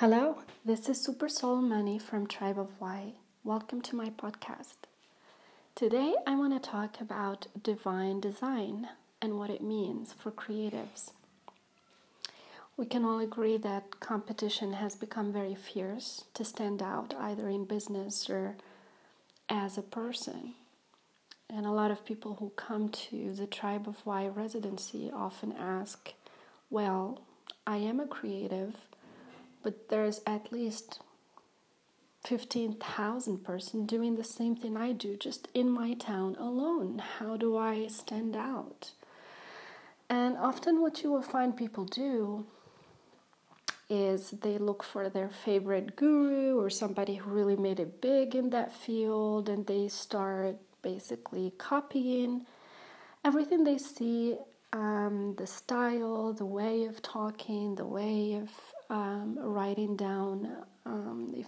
Hello, this is Super Soul Money from Tribe of Y. Welcome to my podcast. Today I want to talk about divine design and what it means for creatives. We can all agree that competition has become very fierce to stand out either in business or as a person. And a lot of people who come to the Tribe of Y residency often ask, Well, I am a creative but there's at least 15,000 person doing the same thing I do just in my town alone. How do I stand out? And often what you will find people do is they look for their favorite guru or somebody who really made it big in that field and they start basically copying everything they see um, the style, the way of talking, the way of um, writing down. Um, if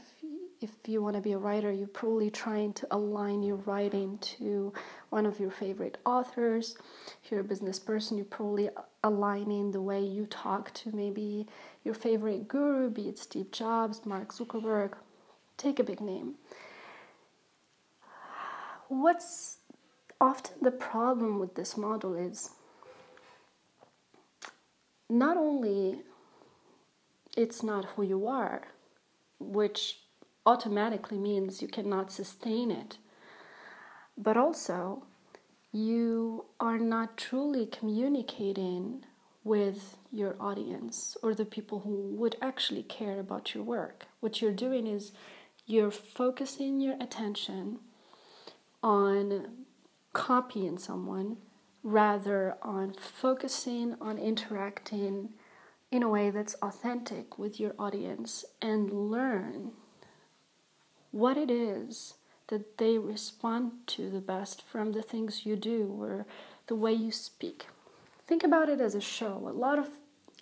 if you want to be a writer, you're probably trying to align your writing to one of your favorite authors. If you're a business person, you're probably aligning the way you talk to maybe your favorite guru, be it Steve Jobs, Mark Zuckerberg. Take a big name. What's often the problem with this model is not only it's not who you are, which automatically means you cannot sustain it. But also, you are not truly communicating with your audience or the people who would actually care about your work. What you're doing is you're focusing your attention on copying someone rather on focusing on interacting in a way that's authentic with your audience and learn what it is that they respond to the best from the things you do or the way you speak. Think about it as a show. A lot of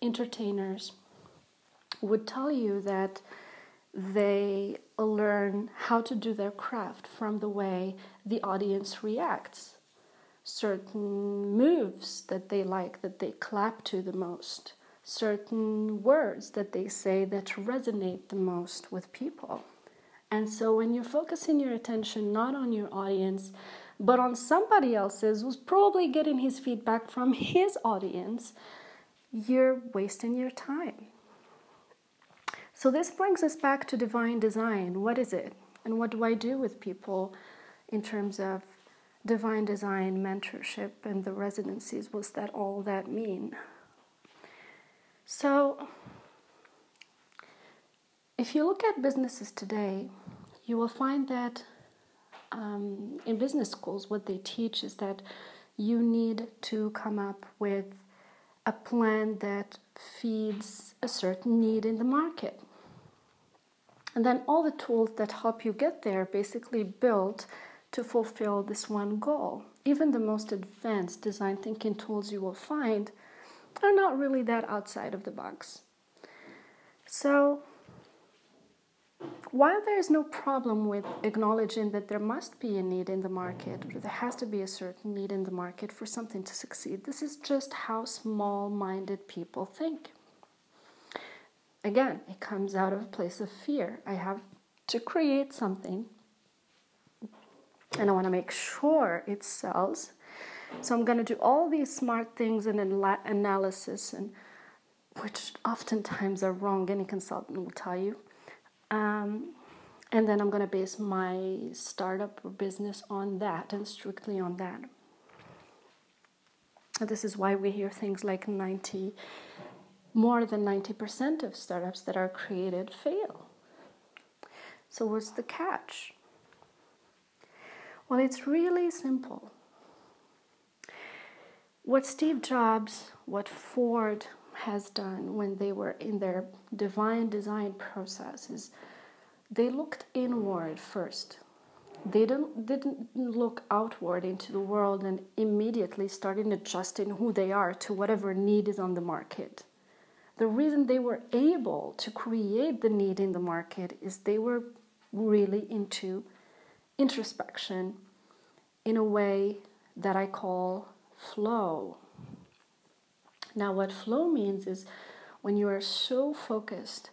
entertainers would tell you that they learn how to do their craft from the way the audience reacts. Certain moves that they like, that they clap to the most certain words that they say that resonate the most with people. And so when you're focusing your attention not on your audience, but on somebody else's who's probably getting his feedback from his audience, you're wasting your time. So this brings us back to divine design. What is it? And what do I do with people in terms of divine design mentorship and the residencies? What's that all that mean? So, if you look at businesses today, you will find that um, in business schools, what they teach is that you need to come up with a plan that feeds a certain need in the market. And then all the tools that help you get there basically built to fulfill this one goal. Even the most advanced design thinking tools you will find are not really that outside of the box. So, while there is no problem with acknowledging that there must be a need in the market, or there has to be a certain need in the market for something to succeed, this is just how small minded people think. Again, it comes out of a place of fear. I have to create something, and I want to make sure it sells so I'm going to do all these smart things and analysis, and which oftentimes are wrong. Any consultant will tell you. Um, and then I'm going to base my startup or business on that and strictly on that. And this is why we hear things like 90, more than 90% of startups that are created fail. So, what's the catch? Well, it's really simple. What Steve Jobs, what Ford has done when they were in their divine design process is they looked inward first. They didn't, didn't look outward into the world and immediately started adjusting who they are to whatever need is on the market. The reason they were able to create the need in the market is they were really into introspection in a way that I call flow. Now, what flow means is when you are so focused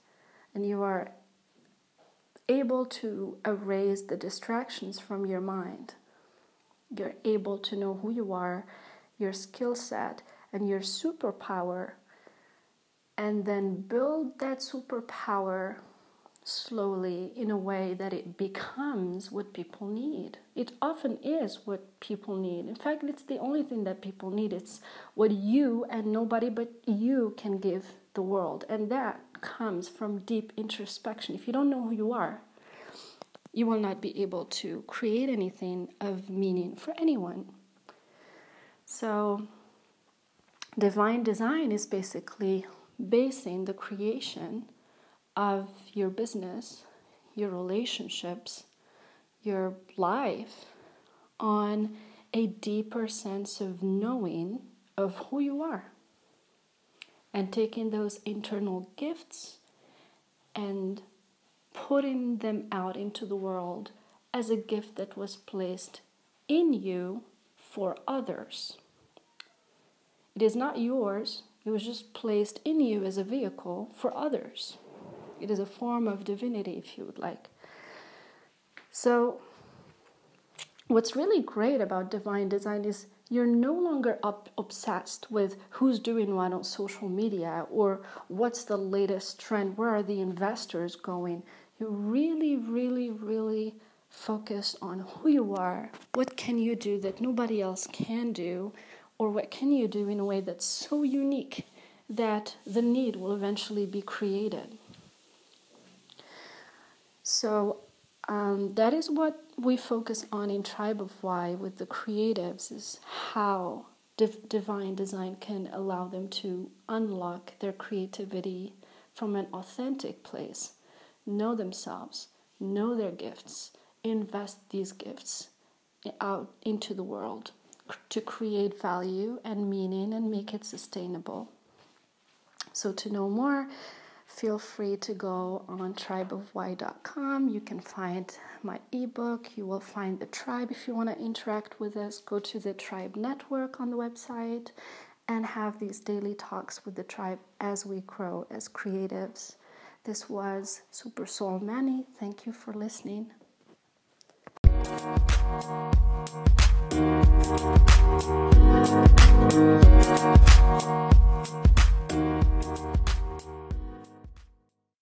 and you are able to erase the distractions from your mind. You're able to know who you are, your skill set, and your superpower, and then build that superpower slowly in a way that it becomes what people need. It often is what people need. In fact, it's the only thing that people need. It's what you and nobody but you can give the world. And that comes from deep introspection. If you don't know who you are, you will not be able to create anything of meaning for anyone. So, divine design is basically basing the creation of your business, your relationships, your life on a deeper sense of knowing of who you are and taking those internal gifts and putting them out into the world as a gift that was placed in you for others. It is not yours, it was just placed in you as a vehicle for others. It is a form of divinity, if you would like. So, what's really great about divine design is you're no longer up obsessed with who's doing what on social media or what's the latest trend, where are the investors going. You're really, really, really focused on who you are, what can you do that nobody else can do, or what can you do in a way that's so unique that the need will eventually be created. So um, that is what we focus on in Tribe of Y with the creatives is how div- divine design can allow them to unlock their creativity from an authentic place, know themselves, know their gifts, invest these gifts out into the world to create value and meaning and make it sustainable. So to know more, feel free to go on tribeofy.com. You can find my ebook. You will find the tribe if you want to interact with us. Go to the tribe network on the website and have these daily talks with the tribe as we grow as creatives. This was Super Soul Manny. Thank you for listening.